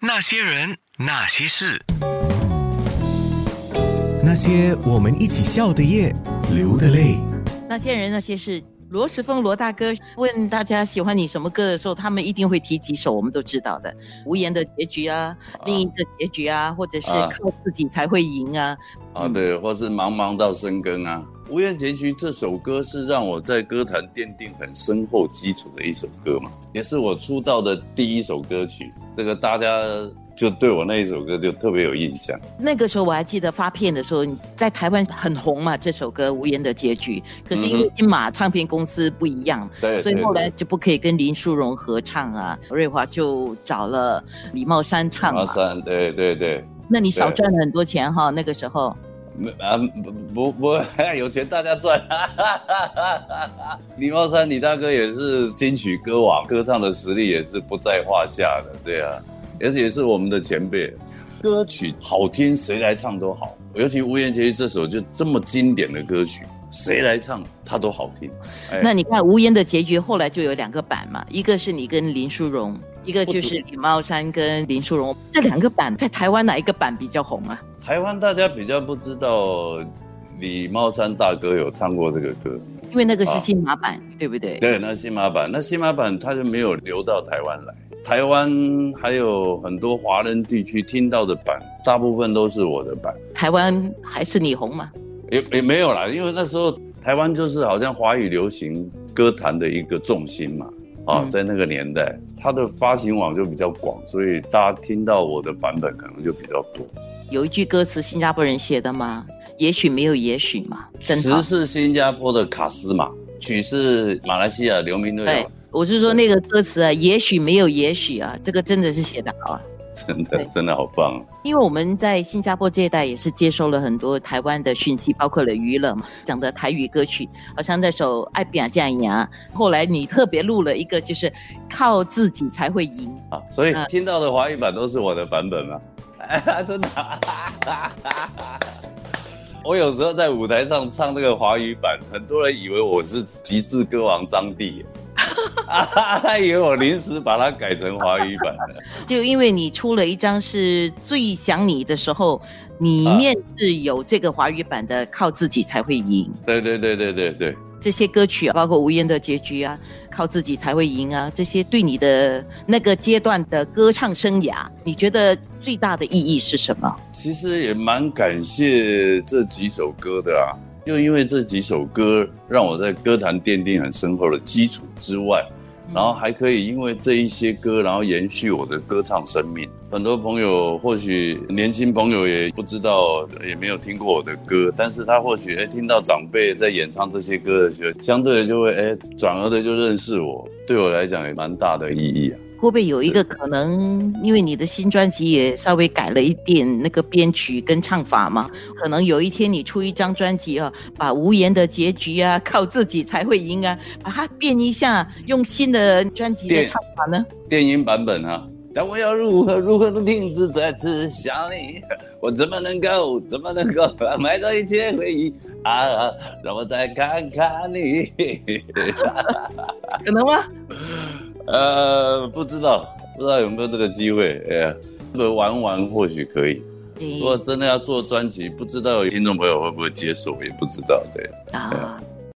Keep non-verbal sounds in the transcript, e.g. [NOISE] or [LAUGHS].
那些人，那些事，那些我们一起笑的夜，流的泪。那些人那些事，罗时丰罗大哥问大家喜欢你什么歌的时候，他们一定会提几首我们都知道的，《无言的结局》啊，《另一个结局》啊，或者是啊。靠自己才会赢啊。啊，对，或是茫茫到深更啊，《无言结局》这首歌是让我在歌坛奠定很深厚基础的一首歌嘛，也是我出道的第一首歌曲。这个大家就对我那一首歌就特别有印象。那个时候我还记得发片的时候，在台湾很红嘛，这首歌《无言的结局》。可是因为金马唱片公司不一样，对，所以后来就不可以跟林淑荣合唱啊，瑞华就找了李茂山唱嘛。马山，对对对，那你少对赚了很多钱哈，那个时候。没啊不不不，[LAUGHS] 有钱大家赚。李茂山李大哥也是金曲歌王，歌唱的实力也是不在话下的，对啊，而且也是我们的前辈。歌曲好听，谁来唱都好，尤其《无言结局》这首就这么经典的歌曲，谁来唱它都好听。哎那你看《无言的结局》后来就有两个版嘛，一个是你跟林淑荣，一个就是李茂山跟林淑荣。这两个版在台湾哪一个版比较红啊？台湾大家比较不知道，李茂山大哥有唱过这个歌。因为那个是啊新马版，对不对？对，那新马版，那新马版他就没有流到台湾来。台湾还有很多华人地区听到的版，大部分都是我的版，台湾还是你红嘛？也也没有啦，因为那时候台湾就是好像华语流行歌坛的一个重心嘛。啊，嗯在那个年代，它的发行网就比较广，所以大家听到我的版本可能就比较多。有一句歌词新加坡人写的吗？也许没有也许嘛，词。是新加坡的卡斯嘛，曲是马来西亚刘明瑞对，我是说那个歌词啊，也许没有也许啊，这个真的是写得好啊。真的真的好棒。因为我们在新加坡这一代也是接收了很多台湾的讯息，包括了娱乐嘛，讲的台语歌曲，好像那首《爱比亚酱牙》，后来你特别录了一个，就是靠自己才会赢。啊，所以嗯听到的华语版都是我的版本吗？[LAUGHS] 真的。[LAUGHS] 我有时候在舞台上唱那个华语版，很多人以为我是极致歌王张帝，他以为我临时把它改成华语版的。就因为你出了一张是最想你的时候，里面是有这个华语版的《靠自己才会赢》对对对对对对，这些歌曲啊，包括《无言的结局》啊，《靠自己才会赢》啊，这些对你的那个阶段的歌唱生涯，你觉得最大的意义是什么？其实也蛮感谢这几首歌的啊，就因为这几首歌让我在歌坛奠定很深厚的基础之外，然后还可以因为这一些歌，然后延续我的歌唱生命。很多朋友或许年轻朋友也不知道，也没有听过我的歌，但是他或许哎听到长辈在演唱这些歌的时候，相对的就会哎转而的就认识我，对我来讲也蛮大的意义啊。会不会有一个可能，因为你的新专辑也稍微改了一点那个编曲跟唱法嘛？可能有一天你出一张专辑啊，把无言的结局啊，靠自己才会赢啊，把它变一下，用新的专辑的唱法呢？电音版本啊。但我要如何如何能停止再次想你？[LAUGHS] 我怎么能够怎么能够 [LAUGHS] 埋葬一切回忆啊？让我再看看你。[LAUGHS] 可能吗？呃，不知道不知道有没有这个机会？哎呀，这个玩玩或许可以。如果真的要做专辑，不知道听众朋友会不会接受，也不知道。对。啊，